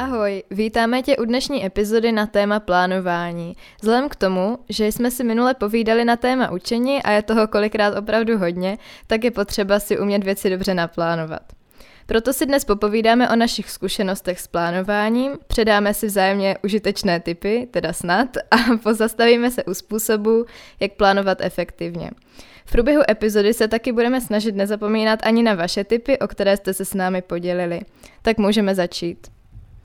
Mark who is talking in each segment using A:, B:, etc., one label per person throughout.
A: Ahoj, vítáme tě u dnešní epizody na téma plánování. Vzhledem k tomu, že jsme si minule povídali na téma učení a je toho kolikrát opravdu hodně, tak je potřeba si umět věci dobře naplánovat. Proto si dnes popovídáme o našich zkušenostech s plánováním, předáme si vzájemně užitečné typy, teda snad, a pozastavíme se u způsobu, jak plánovat efektivně. V průběhu epizody se taky budeme snažit nezapomínat ani na vaše typy, o které jste se s námi podělili. Tak můžeme začít.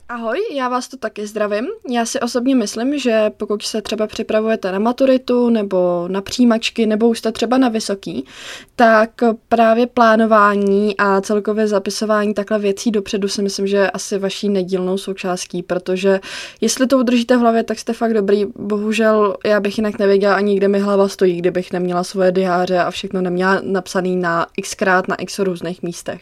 B: Ahoj, já vás tu taky zdravím. Já si osobně myslím, že pokud se třeba připravujete na maturitu nebo na přijímačky nebo už jste třeba na vysoký, tak právě plánování a celkově zapisování takhle věcí dopředu si myslím, že je asi vaší nedílnou součástí, protože jestli to udržíte v hlavě, tak jste fakt dobrý. Bohužel já bych jinak nevěděla ani, kde mi hlava stojí, kdybych neměla svoje diáře a všechno neměla napsaný na xkrát na x různých místech.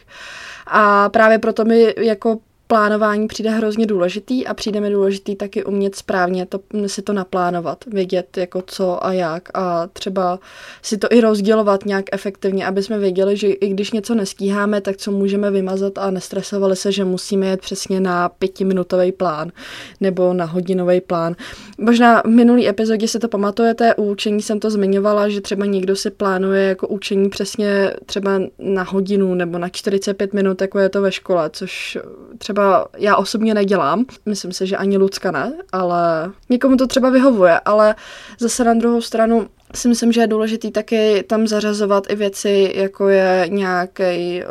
B: A právě proto mi jako plánování přijde hrozně důležitý a přijde mi důležitý taky umět správně to, si to naplánovat, vědět jako co a jak a třeba si to i rozdělovat nějak efektivně, aby jsme věděli, že i když něco nestíháme, tak co můžeme vymazat a nestresovali se, že musíme jet přesně na pětiminutový plán nebo na hodinový plán. Možná v minulý epizodě se to pamatujete, u učení jsem to zmiňovala, že třeba někdo si plánuje jako učení přesně třeba na hodinu nebo na 45 minut, jako je to ve škole, což třeba já osobně nedělám. Myslím si, že ani Lucka ne, ale někomu to třeba vyhovuje, ale zase na druhou stranu si myslím, že je důležitý taky tam zařazovat i věci, jako je nějaký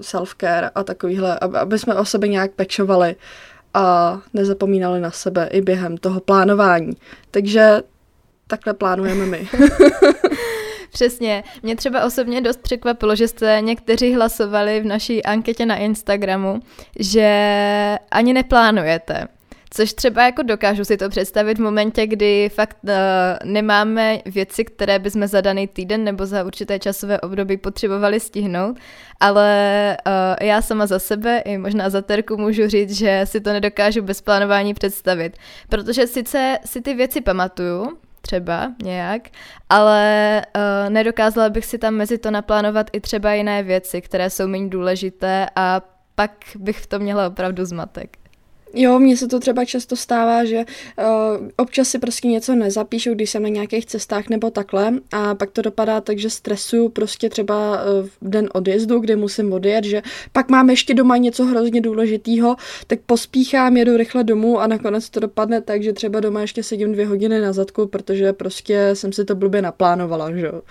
B: self-care a takovýhle, aby, aby jsme o sebe nějak pečovali a nezapomínali na sebe i během toho plánování. Takže takhle plánujeme my.
A: Přesně. Mě třeba osobně dost překvapilo, že jste někteří hlasovali v naší anketě na Instagramu, že ani neplánujete. Což třeba jako dokážu si to představit v momentě, kdy fakt uh, nemáme věci, které bychom za daný týden nebo za určité časové období potřebovali stihnout, ale uh, já sama za sebe i možná za Terku můžu říct, že si to nedokážu bez plánování představit. Protože sice si ty věci pamatuju, třeba nějak, ale uh, nedokázala bych si tam mezi to naplánovat i třeba jiné věci, které jsou méně důležité a pak bych v tom měla opravdu zmatek.
B: Jo, mně se to třeba často stává, že uh, občas si prostě něco nezapíšu, když jsem na nějakých cestách nebo takhle a pak to dopadá tak, že stresuju prostě třeba uh, den odjezdu, kdy musím odjet, že pak mám ještě doma něco hrozně důležitého, tak pospíchám, jedu rychle domů a nakonec to dopadne tak, že třeba doma ještě sedím dvě hodiny na zadku, protože prostě jsem si to blbě naplánovala, že jo.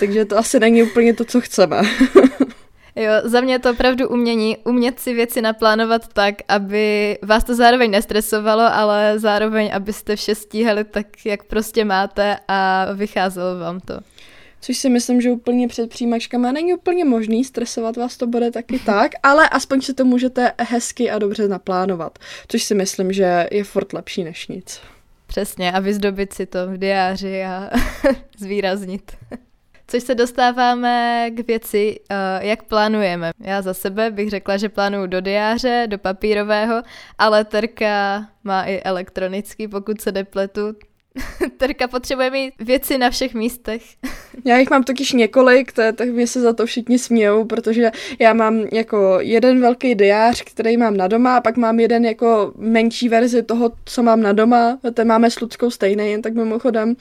B: Takže to asi není úplně to, co chceme.
A: Jo, za mě je to opravdu umění, umět si věci naplánovat tak, aby vás to zároveň nestresovalo, ale zároveň, abyste vše stíhali tak, jak prostě máte a vycházelo vám to.
B: Což si myslím, že úplně před přijímačkama není úplně možný, stresovat vás to bude taky tak, ale aspoň si to můžete hezky a dobře naplánovat, což si myslím, že je fort lepší než nic.
A: Přesně, a vyzdobit si to v diáři a zvýraznit. Což se dostáváme k věci, uh, jak plánujeme. Já za sebe bych řekla, že plánuju do diáře, do papírového, ale Terka má i elektronický, pokud se nepletu, Terka potřebuje mít věci na všech místech.
B: Já jich mám totiž několik, to, tak mě se za to všichni smějou, protože já mám jako jeden velký diář, který mám na doma, a pak mám jeden jako menší verzi toho, co mám na doma, ten máme s Ludskou stejný, jen tak mimochodem, uh,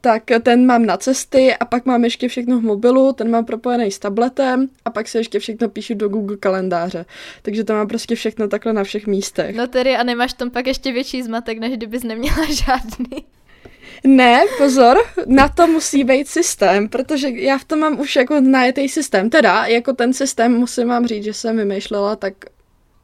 B: tak ten mám na cesty a pak mám ještě všechno v mobilu, ten mám propojený s tabletem a pak se ještě všechno píšu do Google kalendáře. Takže to mám prostě všechno takhle na všech místech.
A: No tedy a nemáš tam pak ještě větší zmatek, než kdybys neměla žádný.
B: Ne, pozor, na to musí být systém, protože já v tom mám už jako najetý systém. Teda, jako ten systém musím vám říct, že jsem vymýšlela tak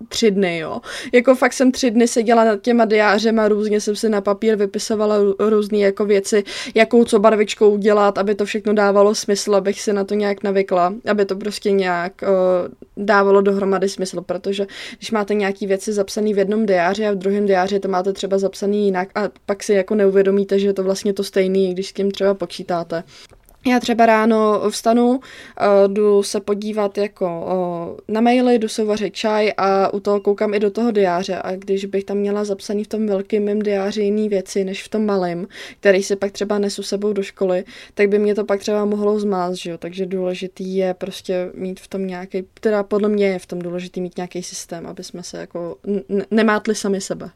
B: tři dny, jo. Jako fakt jsem tři dny seděla nad těma diářema, různě jsem si na papír vypisovala různé jako věci, jakou co barvičkou udělat, aby to všechno dávalo smysl, abych si na to nějak navykla, aby to prostě nějak uh, dávalo dohromady smysl, protože když máte nějaký věci zapsané v jednom diáři a v druhém diáři to máte třeba zapsaný jinak a pak si jako neuvědomíte, že je to vlastně to stejný, když s tím třeba počítáte. Já třeba ráno vstanu, jdu se podívat jako na maily, jdu se uvařit čaj a u toho koukám i do toho diáře a když bych tam měla zapsaný v tom velkém mém diáři jiný věci než v tom malém, který si pak třeba nesu sebou do školy, tak by mě to pak třeba mohlo zmást, že jo? takže důležitý je prostě mít v tom nějaký, teda podle mě je v tom důležitý mít nějaký systém, aby jsme se jako n- nemátli sami sebe.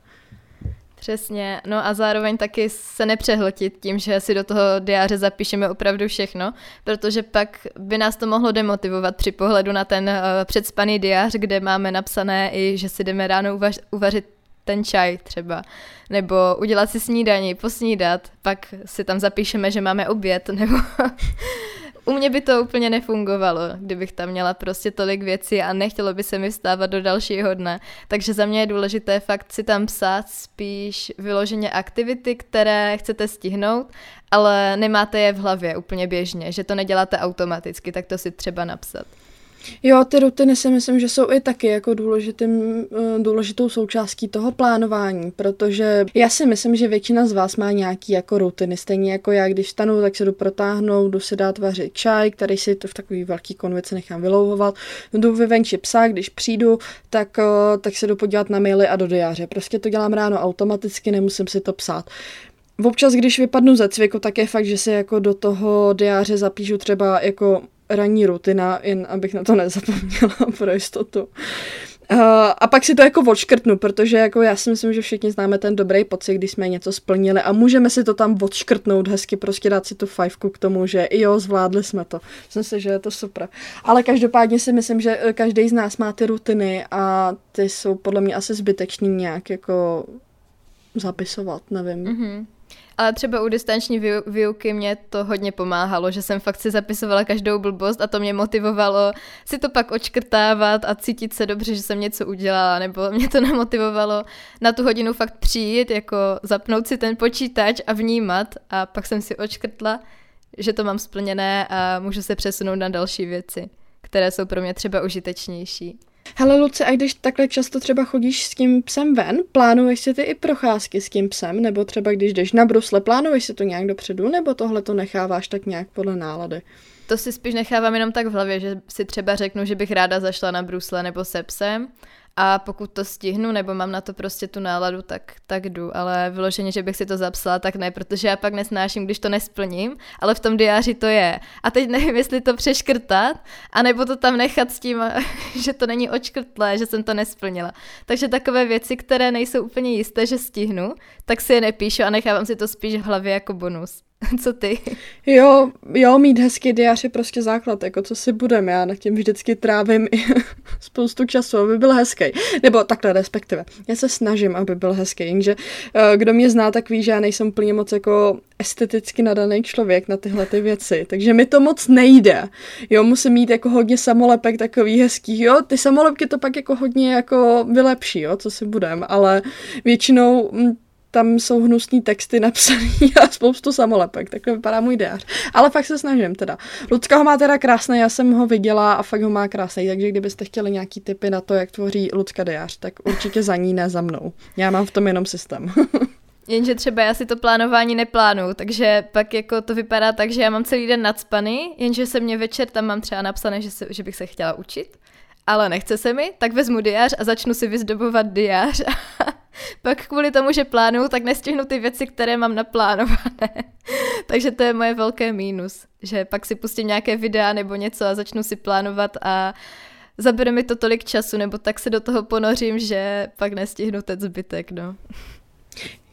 A: Přesně, no a zároveň taky se nepřehltit tím, že si do toho diáře zapíšeme opravdu všechno, protože pak by nás to mohlo demotivovat při pohledu na ten uh, předspaný diář, kde máme napsané i, že si jdeme ráno uvaž- uvařit ten čaj třeba, nebo udělat si snídaní, posnídat, pak si tam zapíšeme, že máme oběd, nebo u mě by to úplně nefungovalo, kdybych tam měla prostě tolik věcí a nechtělo by se mi vstávat do dalšího dne. Takže za mě je důležité fakt si tam psát spíš vyloženě aktivity, které chcete stihnout, ale nemáte je v hlavě úplně běžně, že to neděláte automaticky, tak to si třeba napsat.
B: Jo, ty rutiny si myslím, že jsou i taky jako důležitým, eh, důležitou součástí toho plánování, protože já si myslím, že většina z vás má nějaký jako rutiny, stejně jako já, když stanu, tak se jdu protáhnout, jdu si dát vařit čaj, který si to v takový velký konvici nechám vylouhovat, jdu vyvenčit psa, když přijdu, tak, eh, tak se jdu podívat na maily a do diáře. Prostě to dělám ráno automaticky, nemusím si to psát. Občas, když vypadnu ze cviku, tak je fakt, že si jako do toho diáře zapíšu třeba jako ranní rutina, jen abych na to nezapomněla pro jistotu. Uh, a pak si to jako odškrtnu, protože jako já si myslím, že všichni známe ten dobrý pocit, když jsme něco splnili a můžeme si to tam odškrtnout hezky, prostě dát si tu fajfku k tomu, že jo, zvládli jsme to. Myslím si, že je to super. Ale každopádně si myslím, že eh, každý z nás má ty rutiny a ty jsou podle mě asi zbytečný nějak jako zapisovat, nevím. Mm-hmm.
A: Ale třeba u distanční výuky mě to hodně pomáhalo, že jsem fakt si zapisovala každou blbost a to mě motivovalo si to pak očkrtávat a cítit se dobře, že jsem něco udělala, nebo mě to nemotivovalo na tu hodinu fakt přijít, jako zapnout si ten počítač a vnímat a pak jsem si očkrtla, že to mám splněné a můžu se přesunout na další věci, které jsou pro mě třeba užitečnější.
B: Hele Luce, a když takhle často třeba chodíš s tím psem ven, plánuješ si ty i procházky s tím psem, nebo třeba když jdeš na brusle, plánuješ si to nějak dopředu, nebo tohle to necháváš tak nějak podle nálady?
A: To si spíš nechávám jenom tak v hlavě, že si třeba řeknu, že bych ráda zašla na brusle nebo se psem a pokud to stihnu nebo mám na to prostě tu náladu, tak, tak jdu, ale vyloženě, že bych si to zapsala, tak ne, protože já pak nesnáším, když to nesplním, ale v tom diáři to je. A teď nevím, jestli to přeškrtat, anebo to tam nechat s tím, že to není očkrtlé, že jsem to nesplnila. Takže takové věci, které nejsou úplně jisté, že stihnu, tak si je nepíšu a nechávám si to spíš v hlavě jako bonus. Co ty?
B: Jo, jo, mít hezký diář je prostě základ, jako co si budeme, já na tím vždycky trávím spoustu času, aby byl hezký. Nebo takhle respektive. Já se snažím, aby byl hezký, jenže eh, kdo mě zná, tak ví, že já nejsem plně moc jako esteticky nadaný člověk na tyhle ty věci, takže mi to moc nejde. Jo, musím mít jako hodně samolepek takový hezký, jo, ty samolepky to pak jako hodně jako vylepší, jo, co si budem, ale většinou mm, tam jsou hnusný texty napsaný a spoustu samolepek, takhle vypadá můj diář. Ale fakt se snažím teda. Lucka ho má teda krásný, já jsem ho viděla a fakt ho má krásný, takže kdybyste chtěli nějaký tipy na to, jak tvoří Lucka diář, tak určitě za ní, ne za mnou. Já mám v tom jenom systém.
A: Jenže třeba já si to plánování neplánu, takže pak jako to vypadá tak, že já mám celý den nadspaný, jenže se mě večer tam mám třeba napsané, že, se, že bych se chtěla učit, ale nechce se mi, tak vezmu diář a začnu si vyzdobovat diář pak kvůli tomu, že plánuju, tak nestihnu ty věci, které mám naplánované. Takže to je moje velké mínus, že pak si pustím nějaké videa nebo něco a začnu si plánovat a zabere mi to tolik času, nebo tak se do toho ponořím, že pak nestihnu ten zbytek, no.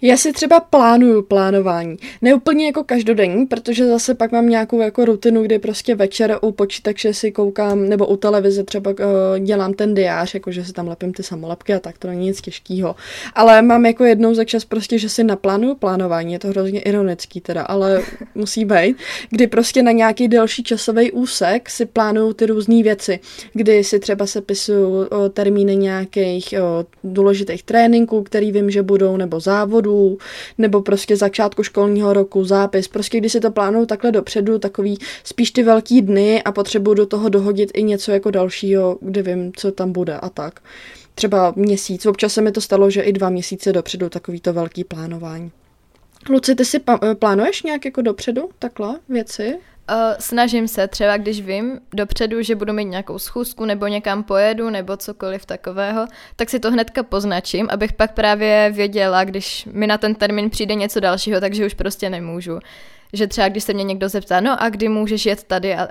B: Já si třeba plánuju plánování. Ne úplně jako každodenní, protože zase pak mám nějakou jako rutinu, kdy prostě večer u počítače si koukám, nebo u televize třeba uh, dělám ten diář, jako že si tam lepím ty samolepky a tak, to není nic těžkého. Ale mám jako jednou za čas prostě, že si naplánuju plánování, je to hrozně ironický teda, ale musí být, kdy prostě na nějaký delší časový úsek si plánuju ty různé věci, kdy si třeba sepisuju uh, termíny nějakých uh, důležitých tréninků, který vím, že budou, nebo závodů, bodů, nebo prostě začátku školního roku, zápis. Prostě když si to plánuju takhle dopředu, takový spíš ty velký dny a potřebuju do toho dohodit i něco jako dalšího, kde vím, co tam bude a tak. Třeba měsíc, občas se mi to stalo, že i dva měsíce dopředu takový to velký plánování. Luci, ty si pa- plánuješ nějak jako dopředu takhle věci?
A: Uh, snažím se třeba, když vím dopředu, že budu mít nějakou schůzku nebo někam pojedu nebo cokoliv takového, tak si to hnedka poznačím, abych pak právě věděla, když mi na ten termín přijde něco dalšího, takže už prostě nemůžu. Že třeba když se mě někdo zeptá, no a kdy můžeš jet tady a uh,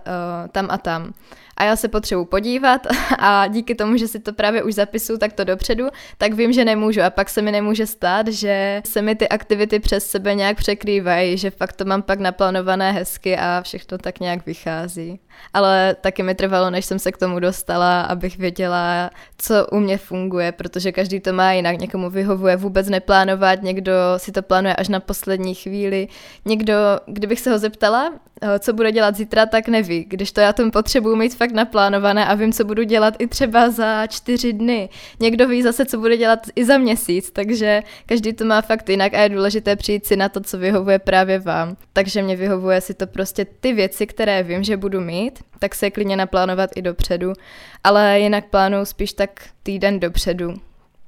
A: tam a tam, a já se potřebuji podívat a díky tomu, že si to právě už zapisuju takto dopředu, tak vím, že nemůžu a pak se mi nemůže stát, že se mi ty aktivity přes sebe nějak překrývají, že fakt to mám pak naplánované hezky a všechno tak nějak vychází. Ale taky mi trvalo, než jsem se k tomu dostala, abych věděla, co u mě funguje, protože každý to má jinak. Někomu vyhovuje vůbec neplánovat, někdo si to plánuje až na poslední chvíli. Někdo, kdybych se ho zeptala, co bude dělat zítra, tak neví. Když to já tomu potřebuji mít fakt naplánované a vím, co budu dělat i třeba za čtyři dny. Někdo ví zase, co bude dělat i za měsíc, takže každý to má fakt jinak a je důležité přijít si na to, co vyhovuje právě vám. Takže mě vyhovuje si to prostě ty věci, které vím, že budu mít, tak se klidně naplánovat i dopředu, ale jinak plánuju spíš tak týden dopředu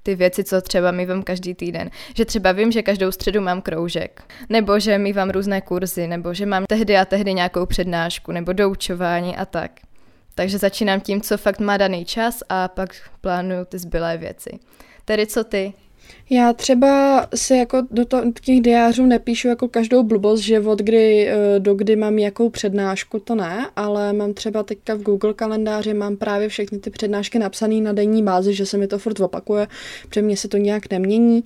A: ty věci, co třeba mývám každý týden. Že třeba vím, že každou středu mám kroužek, nebo že mývám různé kurzy, nebo že mám tehdy a tehdy nějakou přednášku, nebo doučování a tak. Takže začínám tím, co fakt má daný čas a pak plánuju ty zbylé věci. Tedy co ty?
B: Já třeba si jako do to, těch diářů nepíšu jako každou blbost, že od kdy eh, do kdy mám jakou přednášku, to ne, ale mám třeba teďka v Google kalendáři, mám právě všechny ty přednášky napsané na denní bázi, že se mi to furt opakuje, protože mě se to nějak nemění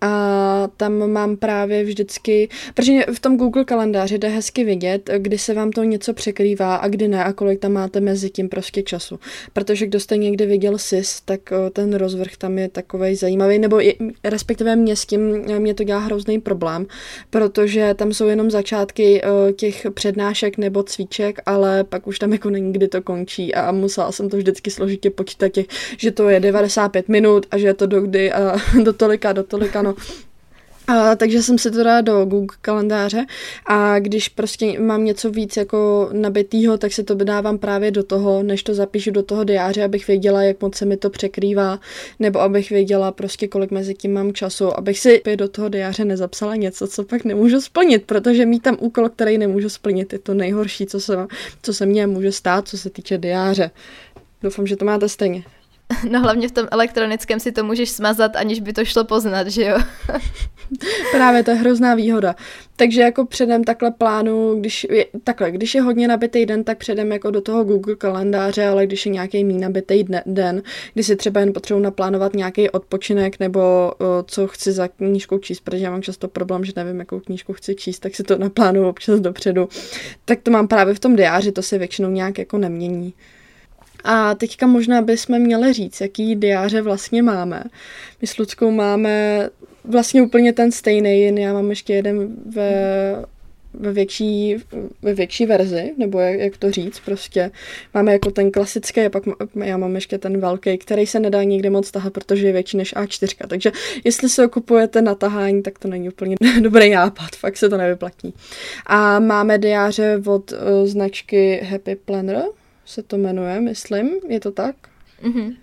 B: a tam mám právě vždycky, protože v tom Google kalendáři jde hezky vidět, kdy se vám to něco překrývá a kdy ne a kolik tam máte mezi tím prostě času. Protože kdo jste někdy viděl SIS, tak eh, ten rozvrh tam je takový zajímavý, nebo je, respektive mě s tím, mě to dělá hrozný problém, protože tam jsou jenom začátky uh, těch přednášek nebo cviček, ale pak už tam jako není, kdy to končí. A musela jsem to vždycky složitě počítat že to je 95 minut a že je to do kdy a do tolika, do tolika, no a, takže jsem si to dala do Google kalendáře a když prostě mám něco víc jako nabitýho, tak se to dávám právě do toho, než to zapíšu do toho diáře, abych věděla, jak moc se mi to překrývá, nebo abych věděla prostě, kolik mezi tím mám času, abych si do toho diáře nezapsala něco, co pak nemůžu splnit, protože mít tam úkol, který nemůžu splnit, je to nejhorší, co se, co se mně může stát, co se týče diáře. Doufám, že to máte stejně.
A: No hlavně v tom elektronickém si to můžeš smazat, aniž by to šlo poznat, že jo?
B: Právě to je hrozná výhoda. Takže jako předem takhle plánu, když je, takhle, když je hodně nabitý den, tak předem jako do toho Google kalendáře, ale když je nějaký mý nabitý den, kdy si třeba jen potřebuji naplánovat nějaký odpočinek nebo o, co chci za knížkou číst, protože já mám často problém, že nevím, jakou knížku chci číst, tak si to naplánuju občas dopředu. Tak to mám právě v tom diáři, to se většinou nějak jako nemění. A teďka možná bychom měli říct, jaký diáře vlastně máme. My s Ludskou máme vlastně úplně ten stejný, jen já mám ještě jeden ve, ve větší, ve větší verzi, nebo jak, jak to říct, prostě máme jako ten klasický a pak já mám ještě ten velký, který se nedá nikdy moc tahat, protože je větší než A4, takže jestli se kupujete na tahání, tak to není úplně dobrý nápad, fakt se to nevyplatí. A máme diáře od uh, značky Happy Planner, se to jmenuje, myslím, je to tak?
A: Mm-hmm.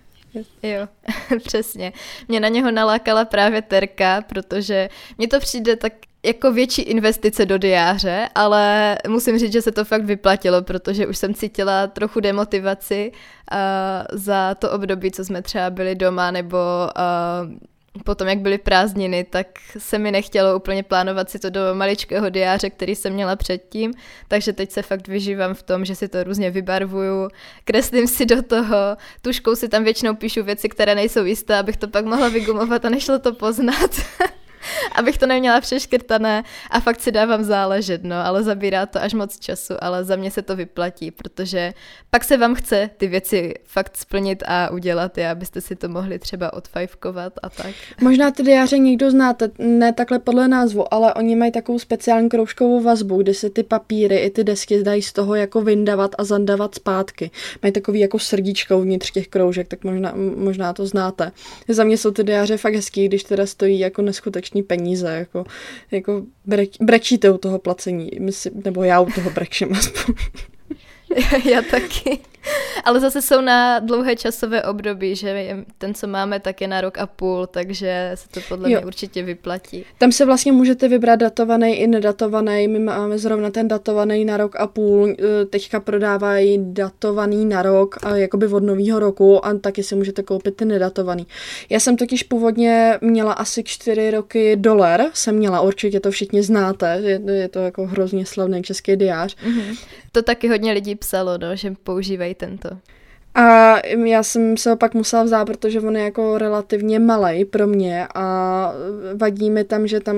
A: Jo, přesně. Mě na něho nalákala právě Terka, protože mně to přijde tak jako větší investice do diáře, ale musím říct, že se to fakt vyplatilo, protože už jsem cítila trochu demotivaci uh, za to období, co jsme třeba byli doma, nebo uh, potom, jak byly prázdniny, tak se mi nechtělo úplně plánovat si to do maličkého diáře, který jsem měla předtím, takže teď se fakt vyžívám v tom, že si to různě vybarvuju, kreslím si do toho, tuškou si tam většinou píšu věci, které nejsou jisté, abych to pak mohla vygumovat a nešlo to poznat. abych to neměla přeškrtané a fakt si dávám záležet, no, ale zabírá to až moc času, ale za mě se to vyplatí, protože pak se vám chce ty věci fakt splnit a udělat je, abyste si to mohli třeba odfajfkovat a tak.
B: Možná ty diáře někdo znáte, ne takhle podle názvu, ale oni mají takovou speciální kroužkovou vazbu, kdy se ty papíry i ty desky dají z toho jako vyndavat a zandavat zpátky. Mají takový jako srdíčko uvnitř těch kroužek, tak možná, možná to znáte. Za mě jsou ty diáře fakt hezký, když teda stojí jako neskutečně strašní peníze, jako, jako breč, brečíte u toho placení, myslím, nebo já u toho brečím aspoň.
A: já, já taky. Ale zase jsou na dlouhé časové období, že ten, co máme, tak je na rok a půl, takže se to podle jo. mě určitě vyplatí.
B: Tam se vlastně můžete vybrat datovaný i nedatovaný. My máme zrovna ten datovaný na rok a půl. E, teďka prodávají datovaný na rok, a jakoby od nového roku a taky si můžete koupit ty nedatovaný. Já jsem totiž původně měla asi čtyři roky dolar, jsem měla, určitě to všichni znáte, je, je to jako hrozně slavný český diář. Mm-hmm.
A: To taky hodně lidí psalo, no, že používají tento.
B: A já jsem se ho pak musela vzát, protože on je jako relativně malý pro mě a vadí mi tam, že tam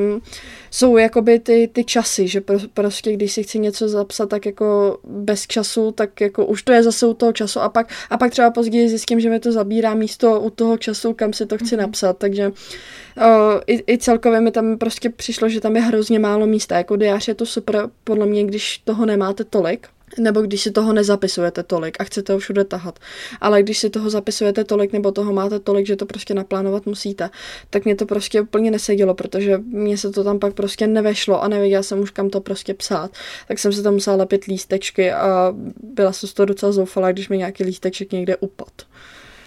B: jsou jakoby ty, ty časy, že prostě když si chci něco zapsat tak jako bez času, tak jako už to je zase u toho času a pak, a pak třeba později zjistím, že mi to zabírá místo u toho času, kam si to chci mm-hmm. napsat, takže uh, i, i celkově mi tam prostě přišlo, že tam je hrozně málo místa, jako diář je to super podle mě, když toho nemáte tolik, nebo když si toho nezapisujete tolik a chcete ho všude tahat. Ale když si toho zapisujete tolik nebo toho máte tolik, že to prostě naplánovat musíte, tak mě to prostě úplně nesedělo, protože mě se to tam pak prostě nevešlo a nevěděla jsem už kam to prostě psát. Tak jsem se tam musela lepit lístečky a byla jsem z toho docela zoufalá, když mi nějaký lísteček někde upad.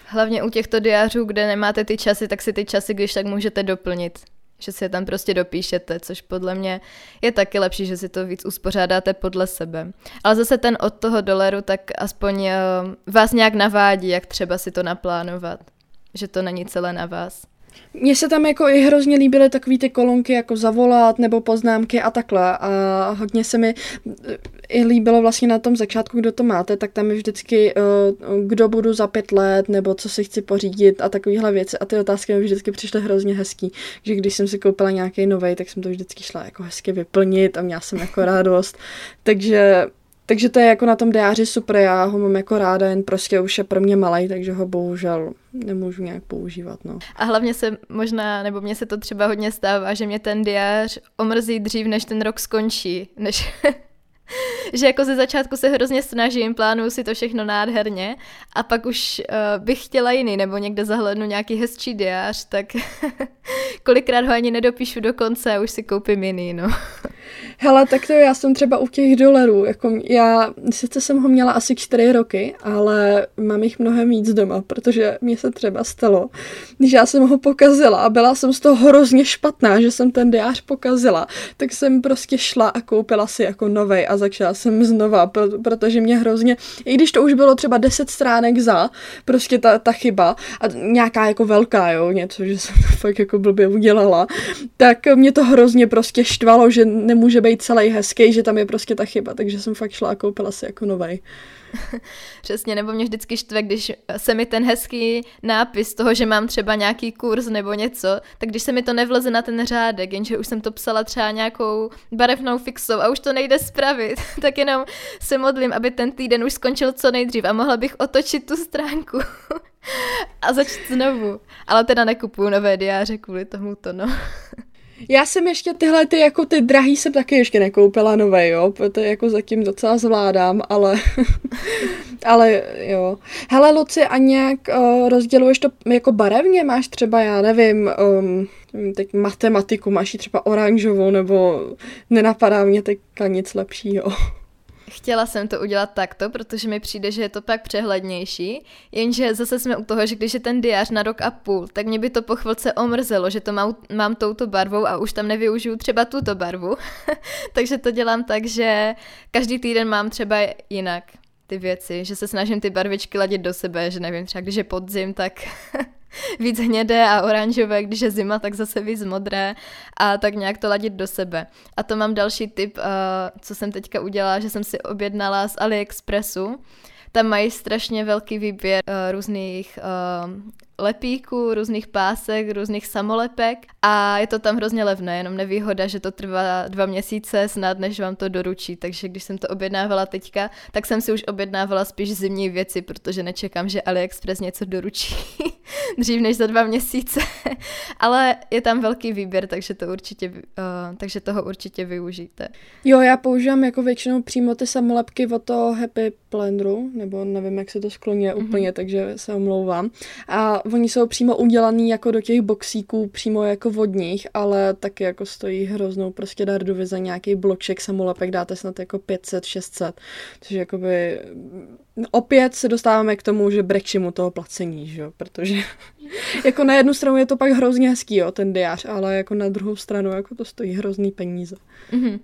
A: Hlavně u těchto diářů, kde nemáte ty časy, tak si ty časy, když tak můžete doplnit že si je tam prostě dopíšete, což podle mě je taky lepší, že si to víc uspořádáte podle sebe. Ale zase ten od toho dolaru tak aspoň uh, vás nějak navádí, jak třeba si to naplánovat. Že to není celé na vás.
B: Mně se tam jako i hrozně líbily takové ty kolonky jako zavolat nebo poznámky a takhle a hodně se mi eh, i líbilo vlastně na tom začátku, kdo to máte, tak tam je vždycky uh, kdo budu za pět let nebo co si chci pořídit a takovéhle věci a ty otázky mi vždycky přišly hrozně hezký, že když jsem si koupila nějaký nový, tak jsem to vždycky šla jako hezky vyplnit a měla jsem jako radost, takže takže to je jako na tom diáři super, já ho mám jako ráda, jen prostě už je pro mě malý, takže ho bohužel nemůžu nějak používat. No.
A: A hlavně se možná, nebo mně se to třeba hodně stává, že mě ten diář omrzí dřív, než ten rok skončí, než že jako ze začátku se hrozně snažím, plánuju si to všechno nádherně a pak už uh, bych chtěla jiný, nebo někde zahlednu nějaký hezčí diář, tak kolikrát ho ani nedopíšu do konce a už si koupím jiný, no.
B: Hele, tak to já jsem třeba u těch dolarů, jako já, sice jsem ho měla asi čtyři roky, ale mám jich mnohem víc doma, protože mě se třeba stalo, když já jsem ho pokazila a byla jsem z toho hrozně špatná, že jsem ten diář pokazila, tak jsem prostě šla a koupila si jako novej a začala jsem znova, protože mě hrozně, i když to už bylo třeba 10 stránek za, prostě ta, ta chyba a nějaká jako velká, jo, něco, že jsem to fakt jako blbě udělala, tak mě to hrozně prostě štvalo, že nemůže být celý hezký, že tam je prostě ta chyba, takže jsem fakt šla a koupila si jako novej.
A: Přesně, nebo mě vždycky štve, když se mi ten hezký nápis toho, že mám třeba nějaký kurz nebo něco, tak když se mi to nevleze na ten řádek, jenže už jsem to psala třeba nějakou barevnou fixou a už to nejde spravit, tak jenom se modlím, aby ten týden už skončil co nejdřív a mohla bych otočit tu stránku a začít znovu. Ale teda nekupuju nové diáře kvůli tomuto, no.
B: Já jsem ještě tyhle, ty jako ty drahý jsem taky ještě nekoupila nové, jo, protože jako zatím docela zvládám, ale, ale jo. Hele, Luci, a nějak uh, rozděluješ to jako barevně? Máš třeba, já nevím, um, teď matematiku, máš ji třeba oranžovou, nebo nenapadá mě teďka nic lepšího.
A: Chtěla jsem to udělat takto, protože mi přijde, že je to pak přehlednější, jenže zase jsme u toho, že když je ten diář na rok a půl, tak mě by to po chvilce omrzelo, že to mám, mám touto barvou a už tam nevyužiju třeba tuto barvu. Takže to dělám tak, že každý týden mám třeba jinak ty věci, že se snažím ty barvičky ladit do sebe, že nevím, třeba když je podzim, tak víc hnědé a oranžové, když je zima, tak zase víc modré a tak nějak to ladit do sebe. A to mám další tip, uh, co jsem teďka udělala, že jsem si objednala z AliExpressu. Tam mají strašně velký výběr uh, různých uh, lepíků, různých pásek, různých samolepek a je to tam hrozně levné, jenom nevýhoda, že to trvá dva měsíce snad, než vám to doručí, takže když jsem to objednávala teďka, tak jsem si už objednávala spíš zimní věci, protože nečekám, že AliExpress něco doručí dřív než za dva měsíce, ale je tam velký výběr, takže, to určitě, uh, takže toho určitě využijte.
B: Jo, já používám jako většinou přímo ty samolepky od toho Happy Blendru, nebo nevím, jak se to skloně mm-hmm. úplně, takže se omlouvám. A oni jsou přímo udělaný jako do těch boxíků, přímo jako vodních, ale taky jako stojí hroznou prostě dardovi za nějaký bloček samolepek, dáte snad jako 500, 600, takže jakoby opět se dostáváme k tomu, že mu toho placení, že jo, protože jako na jednu stranu je to pak hrozně hezký, jo, ten diář, ale jako na druhou stranu jako to stojí hrozný peníze. Mm-hmm.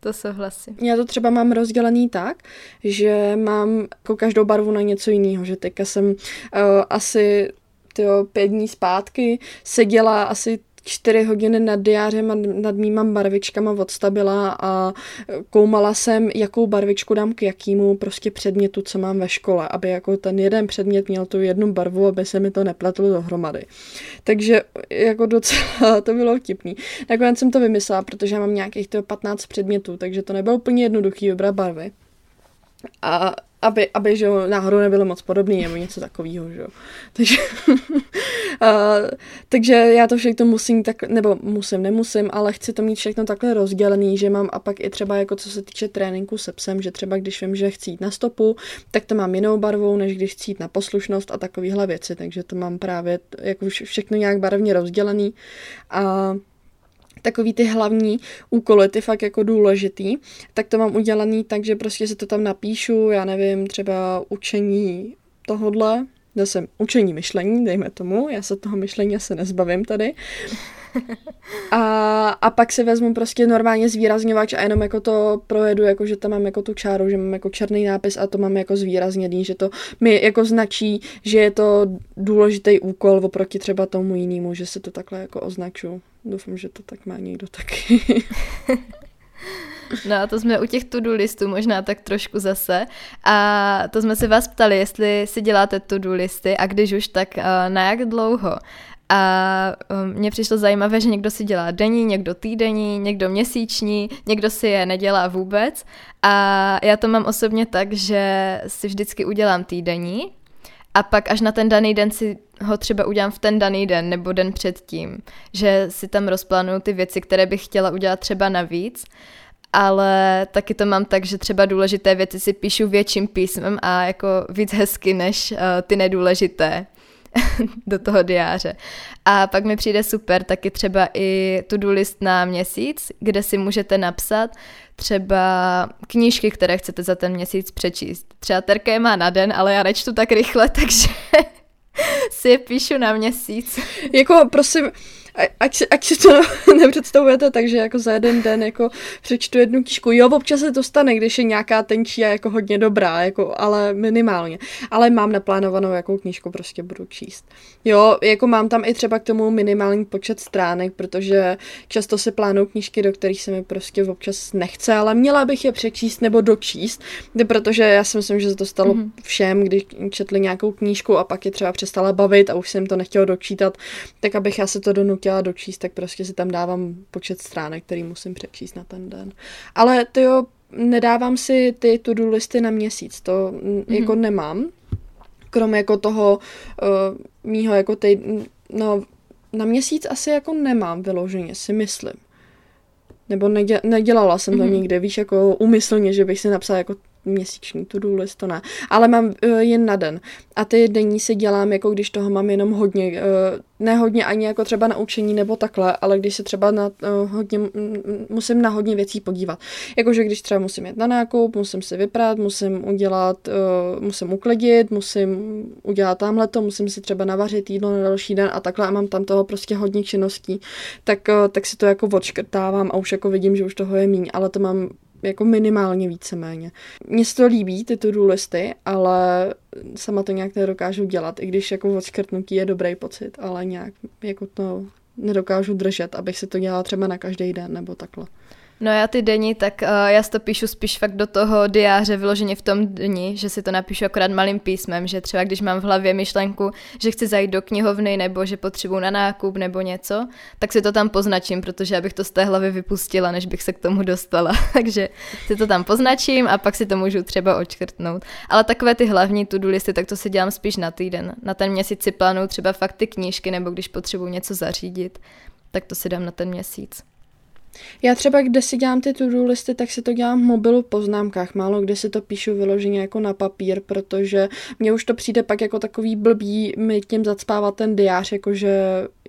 A: To souhlasím.
B: Já to třeba mám rozdělený tak, že mám jako každou barvu na něco jiného, že teďka jsem uh, asi tyjo, pět dní zpátky seděla asi čtyři hodiny nad diářem a nad mýma barvičkama odstabila a koumala jsem, jakou barvičku dám k jakýmu prostě předmětu, co mám ve škole, aby jako ten jeden předmět měl tu jednu barvu, aby se mi to nepletlo dohromady. Takže jako docela to bylo vtipný. Nakonec jsem to vymyslela, protože já mám nějakých 15 předmětů, takže to nebylo úplně jednoduchý vybrat barvy. A aby, aby že náhodou nebylo moc podobný nebo něco takového, že. Takže, uh, takže já to všechno musím tak, nebo musím, nemusím, ale chci to mít všechno takhle rozdělený, že mám a pak i třeba jako co se týče tréninku se psem, že třeba když vím, že chci jít na stopu, tak to mám jinou barvou, než když chci jít na poslušnost a takovéhle věci, takže to mám právě jako všechno nějak barevně rozdělený a takový ty hlavní úkoly, ty fakt jako důležitý, tak to mám udělaný tak, že prostě se to tam napíšu, já nevím, třeba učení tohodle, zase učení myšlení, dejme tomu, já se toho myšlení asi nezbavím tady. A, a pak si vezmu prostě normálně zvýrazňovač a jenom jako to projedu, jako že tam mám jako tu čáru, že mám jako černý nápis a to mám jako zvýrazněný, že to mi jako značí, že je to důležitý úkol oproti třeba tomu jinému, že se to takhle jako označu. Doufám, že to tak má někdo taky.
A: No a to jsme u těch to-do listů možná tak trošku zase. A to jsme se vás ptali, jestli si děláte to-do listy a když už, tak uh, na jak dlouho. A um, mně přišlo zajímavé, že někdo si dělá denní, někdo týdenní, někdo měsíční, někdo si je nedělá vůbec. A já to mám osobně tak, že si vždycky udělám týdenní a pak až na ten daný den si ho třeba udělám v ten daný den nebo den předtím, že si tam rozplánuju ty věci, které bych chtěla udělat třeba navíc, ale taky to mám tak, že třeba důležité věci si píšu větším písmem a jako víc hezky než uh, ty nedůležité. do toho diáře. A pak mi přijde super taky třeba i to-do list na měsíc, kde si můžete napsat třeba knížky, které chcete za ten měsíc přečíst. Třeba Terka je má na den, ale já nečtu tak rychle, takže si je píšu na měsíc.
B: Jako prosím, ať, si, ať si to nepředstavujete takže jako za jeden den jako přečtu jednu knížku. Jo, občas se to stane, když je nějaká tenčí a jako hodně dobrá, jako, ale minimálně. Ale mám naplánovanou, jakou knížku prostě budu číst. Jo, jako mám tam i třeba k tomu minimální počet stránek, protože často si plánuju knížky, do kterých se mi prostě občas nechce, ale měla bych je přečíst nebo dočíst, protože já si myslím, že se to stalo mm-hmm. všem, když četli nějakou knížku a pak je třeba přestala bavit a už jsem to nechtěla dočítat, tak abych já se to donutila chtěla dočíst, tak prostě si tam dávám počet stránek, který musím přečíst na ten den. Ale to jo, nedávám si ty to-do listy na měsíc, to mm-hmm. jako nemám. Kromě jako toho uh, mýho jako tej, no na měsíc asi jako nemám vyloženě, si myslím. Nebo nedě, nedělala jsem to mm-hmm. nikdy, víš, jako umyslně, že bych si napsala jako měsíční to-do list, to ne. Ale mám uh, jen na den. A ty denní si dělám, jako když toho mám jenom hodně. Uh, ne hodně ani jako třeba na učení nebo takhle, ale když se třeba na uh, hodně, musím na hodně věcí podívat. Jakože když třeba musím jít na nákup, musím si vyprát, musím udělat, uh, musím uklidit, musím udělat tamhle to, musím si třeba navařit jídlo na další den a takhle a mám tam toho prostě hodně činností, tak, uh, tak si to jako odškrtávám a už jako vidím, že už toho je míň, ale to mám jako minimálně víceméně. Mně se to líbí, ty to-do listy, ale sama to nějak nedokážu dělat, i když jako odškrtnutí je dobrý pocit, ale nějak jako to nedokážu držet, abych si to dělala třeba na každý den nebo takhle.
A: No já ty denní, tak uh, já si to píšu spíš fakt do toho diáře vyloženě v tom dni, že si to napíšu akorát malým písmem, že třeba když mám v hlavě myšlenku, že chci zajít do knihovny nebo že potřebuji na nákup nebo něco, tak si to tam poznačím, protože abych to z té hlavy vypustila, než bych se k tomu dostala. Takže si to tam poznačím a pak si to můžu třeba očkrtnout. Ale takové ty hlavní to listy, tak to si dělám spíš na týden. Na ten měsíc si plánuju třeba fakt ty knížky nebo když potřebuji něco zařídit, tak to si dám na ten měsíc.
B: Já třeba, kde si dělám ty to-do listy, tak si to dělám v mobilu v poznámkách. Málo kde si to píšu vyloženě jako na papír, protože mně už to přijde pak jako takový blbý mi tím zacpávat ten diář, jakože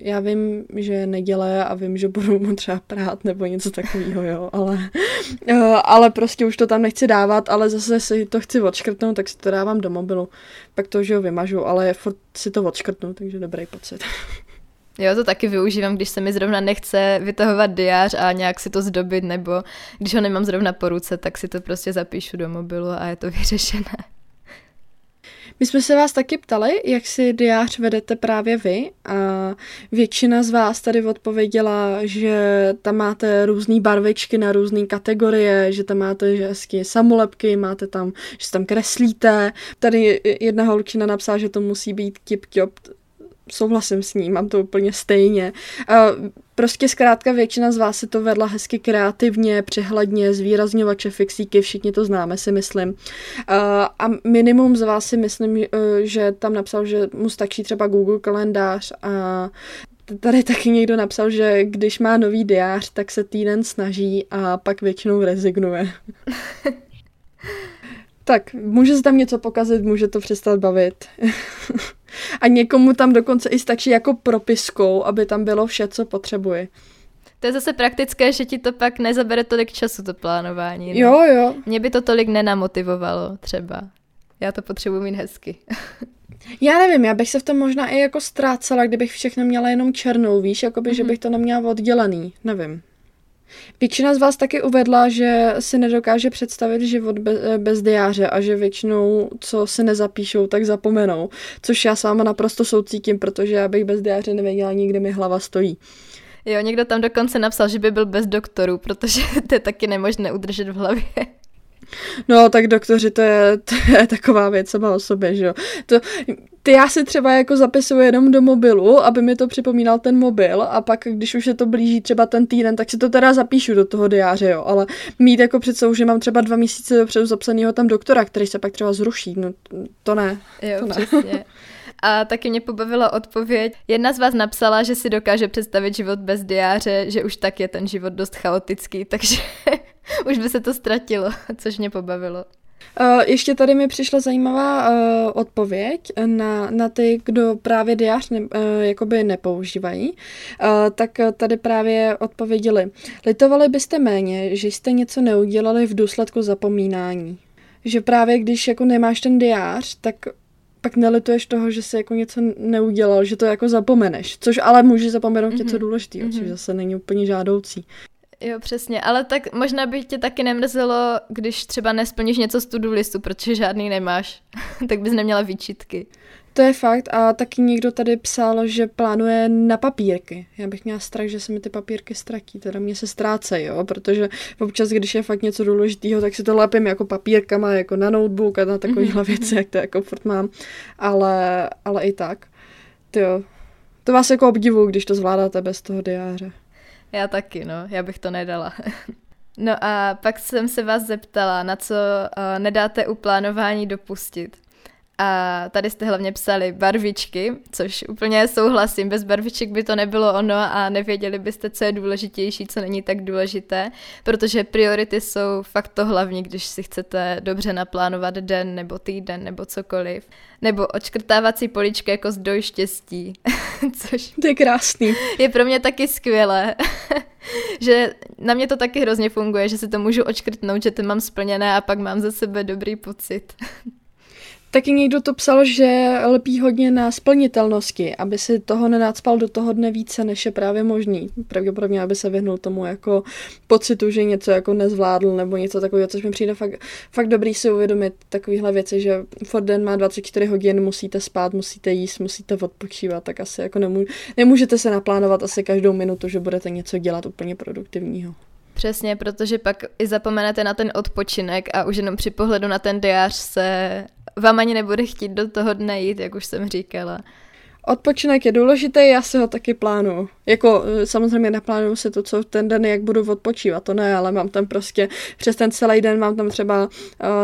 B: já vím, že je neděle a vím, že budu mu třeba prát nebo něco takového, jo, ale, eh, ale prostě už to tam nechci dávat, ale zase si to chci odškrtnout, tak si to dávám do mobilu. Pak to, že ho vymažu, ale furt si to odškrtnu, takže dobrý pocit.
A: Jo, to taky využívám, když se mi zrovna nechce vytahovat diář a nějak si to zdobit, nebo když ho nemám zrovna po ruce, tak si to prostě zapíšu do mobilu a je to vyřešené.
B: My jsme se vás taky ptali, jak si diář vedete právě vy a většina z vás tady odpověděla, že tam máte různé barvičky na různé kategorie, že tam máte hezky samolepky, máte tam, že tam kreslíte. Tady jedna holčina napsala, že to musí být tip-top souhlasím s ním, mám to úplně stejně. Prostě zkrátka většina z vás si to vedla hezky kreativně, přehledně, zvýrazňovače, fixíky, všichni to známe, si myslím. A minimum z vás si myslím, že tam napsal, že mu stačí třeba Google kalendář a tady taky někdo napsal, že když má nový diář, tak se týden snaží a pak většinou rezignuje. tak, může se tam něco pokazit, může to přestat bavit. A někomu tam dokonce i stačí jako propiskou, aby tam bylo vše, co potřebuje.
A: To je zase praktické, že ti to pak nezabere tolik času, to plánování.
B: Ne? Jo, jo.
A: Mě by to tolik nenamotivovalo třeba. Já to potřebuji mít hezky.
B: Já nevím, já bych se v tom možná i jako ztrácela, kdybych všechno měla jenom černou, víš, jakoby, mm-hmm. že mhm. bych to neměla oddělený, nevím. Většina z vás taky uvedla, že si nedokáže představit život bez, diáře a že většinou, co si nezapíšou, tak zapomenou. Což já s váma naprosto soucítím, protože já bych bez diáře nevěděla nikdy mi hlava stojí.
A: Jo, někdo tam dokonce napsal, že by byl bez doktorů, protože to je taky nemožné udržet v hlavě.
B: No, tak doktoři, to je, to je taková věc sama o sobě, že jo. To, ty já si třeba jako zapisuju jenom do mobilu, aby mi to připomínal ten mobil a pak, když už se to blíží třeba ten týden, tak si to teda zapíšu do toho diáře, jo, ale mít jako před že mám třeba dva měsíce dopředu zapsanýho tam doktora, který se pak třeba zruší, no to ne.
A: Jo,
B: to ne.
A: přesně. A taky mě pobavila odpověď. Jedna z vás napsala, že si dokáže představit život bez diáře, že už tak je ten život dost chaotický, takže už by se to ztratilo, což mě pobavilo.
B: Uh, ještě tady mi přišla zajímavá uh, odpověď na, na ty, kdo právě diář ne, uh, jakoby nepoužívají. Tak tady právě odpověděli. Litovali byste méně, že jste něco neudělali v důsledku zapomínání. Že právě když jako nemáš ten diář, tak pak nelituješ toho, že jsi jako něco neudělal, že to jako zapomeneš. Což ale může zapomenout mm-hmm. něco důležitého, mm-hmm. což zase není úplně žádoucí.
A: Jo, přesně, ale tak možná by tě taky nemrzelo, když třeba nesplníš něco z to-do listu, protože žádný nemáš, tak bys neměla výčitky.
B: To je fakt a taky někdo tady psal, že plánuje na papírky. Já bych měla strach, že se mi ty papírky ztratí, teda mě se ztrácejí, jo, protože občas, když je fakt něco důležitého, tak si to lepím jako papírkama, jako na notebook a na takovéhle mm-hmm. věci, jak to jako furt mám, ale, ale i tak. jo. To vás jako obdivuju, když to zvládáte bez toho diáře.
A: Já taky, no, já bych to nedala. no a pak jsem se vás zeptala, na co uh, nedáte u plánování dopustit. A tady jste hlavně psali barvičky, což úplně souhlasím. Bez barviček by to nebylo ono a nevěděli byste, co je důležitější, co není tak důležité, protože priority jsou fakt to hlavní, když si chcete dobře naplánovat den nebo týden nebo cokoliv. Nebo očkrtávací polička jako zdroj štěstí, což
B: to je krásný.
A: Je pro mě taky skvělé. že na mě to taky hrozně funguje, že si to můžu očkrtnout, že to mám splněné a pak mám za sebe dobrý pocit.
B: Taky někdo to psal, že lepí hodně na splnitelnosti, aby si toho nenácpal do toho dne více, než je právě možný. Pravděpodobně, aby se vyhnul tomu jako pocitu, že něco jako nezvládl nebo něco takového, což mi přijde fakt, fakt dobrý si uvědomit takovéhle věci, že Ford den má 24 hodin, musíte spát, musíte jíst, musíte odpočívat, tak asi jako nemů- nemůžete se naplánovat asi každou minutu, že budete něco dělat úplně produktivního.
A: Přesně, protože pak i zapomenete na ten odpočinek a už jenom při pohledu na ten diář se vám ani nebude chtít do toho dne jít, jak už jsem říkala.
B: Odpočinek je důležitý, já si ho taky plánuju. Jako eh, samozřejmě neplánuju si to, co ten den, jak budu odpočívat, to ne, ale mám tam prostě přes ten celý den mám tam třeba uh,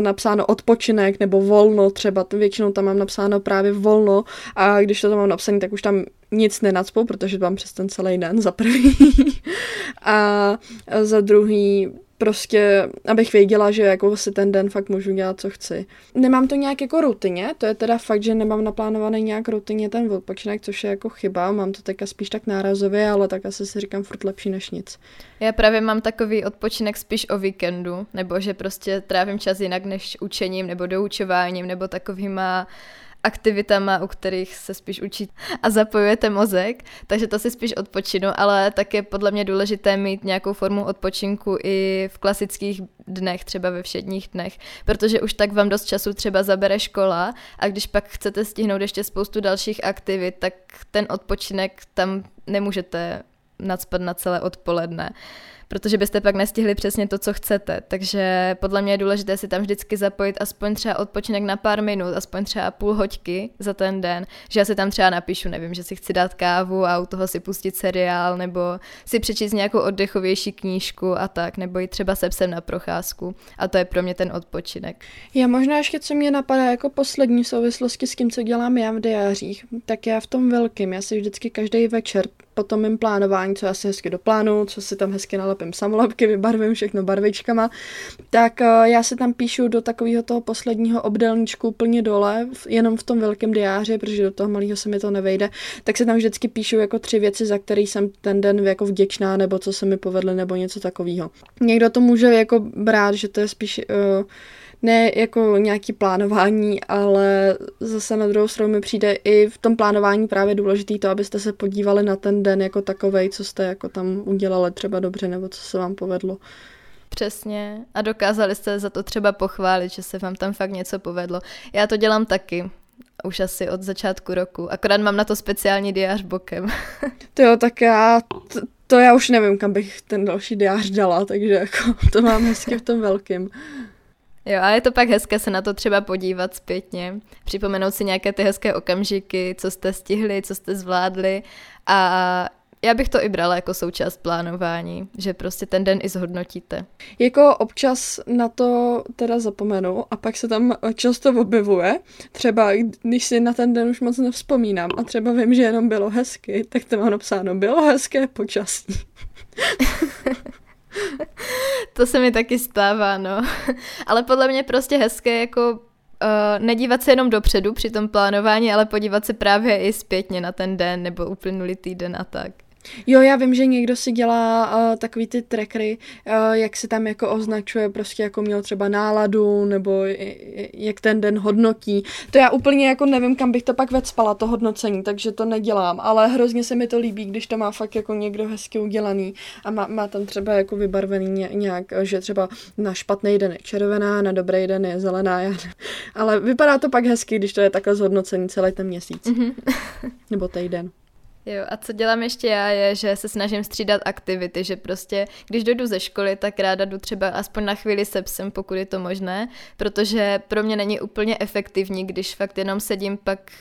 B: napsáno odpočinek nebo volno, třeba většinou tam mám napsáno právě volno a když to tam mám napsané, tak už tam nic nenacpou, protože to mám přes ten celý den za prvý. a za druhý prostě, abych věděla, že jako si ten den fakt můžu dělat, co chci. Nemám to nějak jako rutině, to je teda fakt, že nemám naplánovaný nějak rutině ten odpočinek, což je jako chyba, mám to teďka spíš tak nárazově, ale tak asi si říkám furt lepší než nic.
A: Já právě mám takový odpočinek spíš o víkendu, nebo že prostě trávím čas jinak než učením nebo doučováním, nebo takovýma aktivitama, u kterých se spíš učí a zapojujete mozek, takže to si spíš odpočinu, ale tak je podle mě důležité mít nějakou formu odpočinku i v klasických dnech, třeba ve všedních dnech, protože už tak vám dost času třeba zabere škola a když pak chcete stihnout ještě spoustu dalších aktivit, tak ten odpočinek tam nemůžete nadspat na celé odpoledne protože byste pak nestihli přesně to, co chcete. Takže podle mě je důležité si tam vždycky zapojit aspoň třeba odpočinek na pár minut, aspoň třeba půl hoďky za ten den, že já si tam třeba napíšu, nevím, že si chci dát kávu a u toho si pustit seriál, nebo si přečíst nějakou oddechovější knížku a tak, nebo jít třeba se psem na procházku. A to je pro mě ten odpočinek.
B: Já možná ještě, co mě napadá jako poslední souvislosti s tím, co dělám já v diářích, tak já v tom velkým, já si vždycky každý večer po tom mým plánování, co já si hezky doplánu, co si tam hezky nalepím samolepky, vybarvím všechno barvičkama, tak uh, já si tam píšu do takového toho posledního obdelníčku úplně dole, jenom v tom velkém diáři, protože do toho malého se mi to nevejde, tak si tam vždycky píšu jako tři věci, za které jsem ten den jako vděčná, nebo co se mi povedlo, nebo něco takového. Někdo to může jako brát, že to je spíš uh, ne jako nějaký plánování, ale zase na druhou stranu mi přijde i v tom plánování právě důležitý to, abyste se podívali na ten den jako takovej, co jste jako tam udělali třeba dobře, nebo co se vám povedlo.
A: Přesně. A dokázali jste za to třeba pochválit, že se vám tam fakt něco povedlo. Já to dělám taky. Už asi od začátku roku. Akorát mám na to speciální diář bokem.
B: to jo, tak já to, to já už nevím, kam bych ten další diář dala, takže jako to mám hezky v tom velkým.
A: Jo, a je to pak hezké se na to třeba podívat zpětně, připomenout si nějaké ty hezké okamžiky, co jste stihli, co jste zvládli a já bych to i brala jako součást plánování, že prostě ten den i zhodnotíte.
B: Jako občas na to teda zapomenu a pak se tam často objevuje. Třeba když si na ten den už moc nevzpomínám a třeba vím, že jenom bylo hezky, tak to mám napsáno, bylo hezké počasí.
A: to se mi taky stává, no. Ale podle mě prostě hezké jako uh, nedívat se jenom dopředu při tom plánování, ale podívat se právě i zpětně na ten den nebo uplynulý týden a tak.
B: Jo, já vím, že někdo si dělá uh, takový ty trackery, uh, jak se tam jako označuje, prostě jako měl třeba náladu, nebo jak ten den hodnotí. To já úplně jako nevím, kam bych to pak vecpala, to hodnocení, takže to nedělám, ale hrozně se mi to líbí, když to má fakt jako někdo hezky udělaný a má, má tam třeba jako vybarvený nějak, že třeba na špatný den je červená, na dobrý den je zelená, já ale vypadá to pak hezky, když to je takhle zhodnocení celý ten měsíc. Mm-hmm. nebo týden.
A: Jo, a co dělám ještě já, je, že se snažím střídat aktivity, že prostě, když dojdu ze školy, tak ráda jdu třeba aspoň na chvíli se psem, pokud je to možné, protože pro mě není úplně efektivní, když fakt jenom sedím pak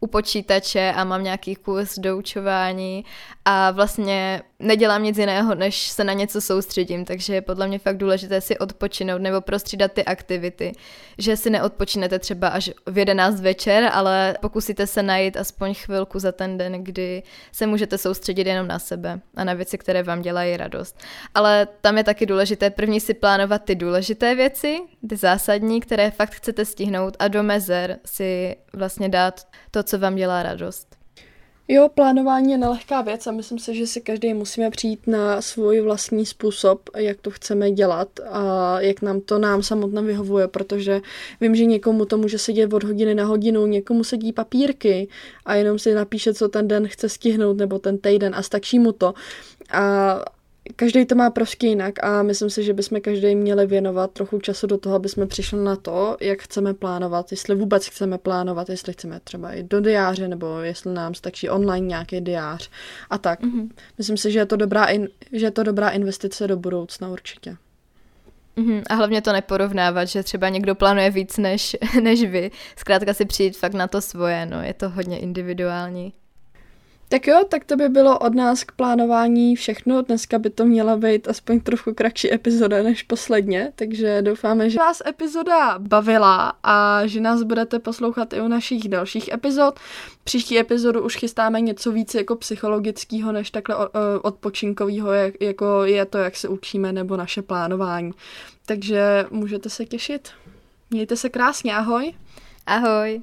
A: u počítače a mám nějaký kurz doučování a vlastně nedělám nic jiného, než se na něco soustředím, takže je podle mě fakt důležité si odpočinout nebo prostřídat ty aktivity, že si neodpočinete třeba až v 11 večer, ale pokusíte se najít aspoň chvilku za ten den, kdy se můžete soustředit jenom na sebe a na věci, které vám dělají radost. Ale tam je taky důležité první si plánovat ty důležité věci, ty zásadní, které fakt chcete stihnout a do mezer si vlastně dát to, co vám dělá radost.
B: Jo, plánování je nelehká věc a myslím si, že si každý musíme přijít na svůj vlastní způsob, jak to chceme dělat a jak nám to nám samotné vyhovuje, protože vím, že někomu to může sedět od hodiny na hodinu, někomu sedí papírky a jenom si napíše, co ten den chce stihnout nebo ten týden a stačí mu to. A každý to má prostě jinak a myslím si, že bychom každý měli věnovat trochu času do toho, aby jsme přišli na to, jak chceme plánovat, jestli vůbec chceme plánovat, jestli chceme třeba i do diáře, nebo jestli nám stačí online nějaký diář a tak. Mm-hmm. Myslím si, že je to dobrá, in, že je to dobrá investice do budoucna určitě.
A: Mm-hmm. A hlavně to neporovnávat, že třeba někdo plánuje víc než, než vy. Zkrátka si přijít fakt na to svoje, no, je to hodně individuální.
B: Tak jo, tak to by bylo od nás k plánování všechno. Dneska by to měla být aspoň trochu kratší epizoda než posledně, takže doufáme, že vás epizoda bavila a že nás budete poslouchat i u našich dalších epizod. Příští epizodu už chystáme něco víc jako psychologického, než takhle odpočinkového, jako je to, jak se učíme, nebo naše plánování. Takže můžete se těšit. Mějte se krásně, ahoj.
A: Ahoj.